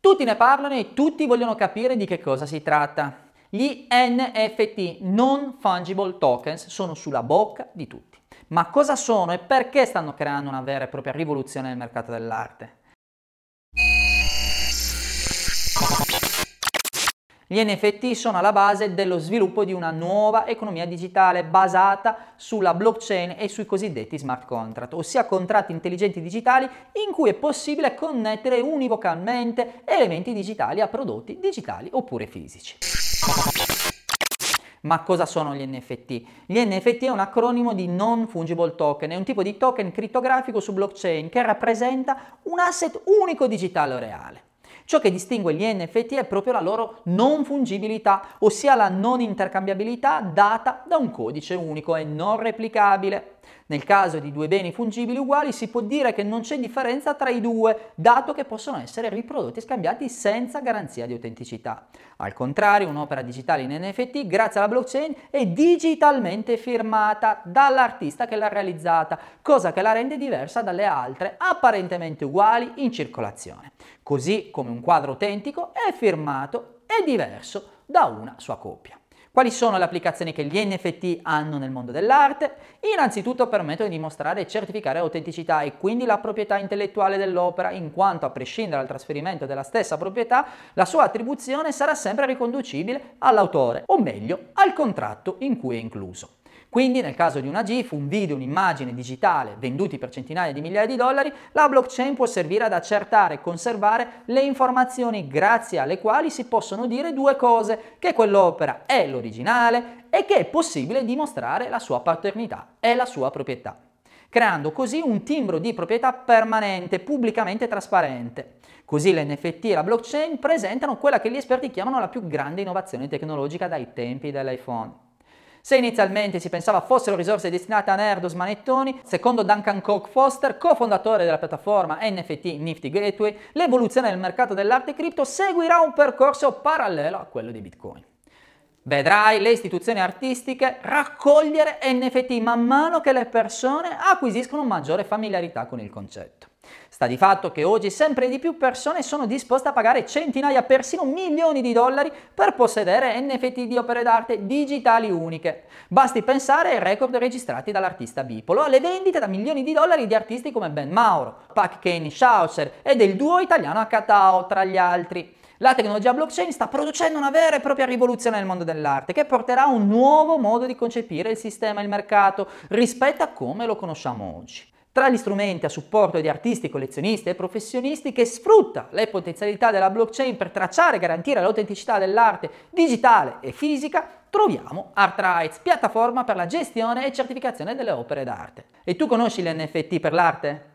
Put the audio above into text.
Tutti ne parlano e tutti vogliono capire di che cosa si tratta. Gli NFT, non fungible tokens, sono sulla bocca di tutti. Ma cosa sono e perché stanno creando una vera e propria rivoluzione nel mercato dell'arte? Gli NFT sono alla base dello sviluppo di una nuova economia digitale basata sulla blockchain e sui cosiddetti smart contract, ossia contratti intelligenti digitali in cui è possibile connettere univocalmente elementi digitali a prodotti digitali oppure fisici. Ma cosa sono gli NFT? Gli NFT è un acronimo di Non Fungible Token, è un tipo di token crittografico su blockchain che rappresenta un asset unico digitale o reale. Ciò che distingue gli NFT è proprio la loro non fungibilità, ossia la non intercambiabilità data da un codice unico e non replicabile. Nel caso di due beni fungibili uguali si può dire che non c'è differenza tra i due, dato che possono essere riprodotti e scambiati senza garanzia di autenticità. Al contrario, un'opera digitale in NFT, grazie alla blockchain, è digitalmente firmata dall'artista che l'ha realizzata, cosa che la rende diversa dalle altre apparentemente uguali in circolazione. Così come un quadro autentico è firmato e diverso da una sua copia. Quali sono le applicazioni che gli NFT hanno nel mondo dell'arte? Innanzitutto permettono di dimostrare e certificare l'autenticità e quindi la proprietà intellettuale dell'opera, in quanto a prescindere dal trasferimento della stessa proprietà, la sua attribuzione sarà sempre riconducibile all'autore, o meglio, al contratto in cui è incluso. Quindi nel caso di una GIF, un video, un'immagine digitale venduti per centinaia di migliaia di dollari, la blockchain può servire ad accertare e conservare le informazioni grazie alle quali si possono dire due cose, che quell'opera è l'originale e che è possibile dimostrare la sua paternità e la sua proprietà creando così un timbro di proprietà permanente, pubblicamente trasparente. Così l'NFT e la blockchain presentano quella che gli esperti chiamano la più grande innovazione tecnologica dai tempi dell'iPhone. Se inizialmente si pensava fossero risorse destinate a nerd o smanettoni, secondo Duncan Koch Foster, cofondatore della piattaforma NFT Nifty Gateway, l'evoluzione del mercato dell'arte cripto seguirà un percorso parallelo a quello di Bitcoin. Vedrai le istituzioni artistiche raccogliere NFT man mano che le persone acquisiscono maggiore familiarità con il concetto. Sta di fatto che oggi sempre di più persone sono disposte a pagare centinaia, persino milioni di dollari per possedere NFT di opere d'arte digitali uniche. Basti pensare ai record registrati dall'artista Bipolo, alle vendite da milioni di dollari di artisti come Ben Mauro, Pac Kenny Schauser e del duo italiano Akatao, tra gli altri. La tecnologia blockchain sta producendo una vera e propria rivoluzione nel mondo dell'arte che porterà un nuovo modo di concepire il sistema e il mercato rispetto a come lo conosciamo oggi. Tra gli strumenti a supporto di artisti, collezionisti e professionisti che sfrutta le potenzialità della blockchain per tracciare e garantire l'autenticità dell'arte digitale e fisica, troviamo ArtRights, piattaforma per la gestione e certificazione delle opere d'arte. E tu conosci l'NFT per l'arte?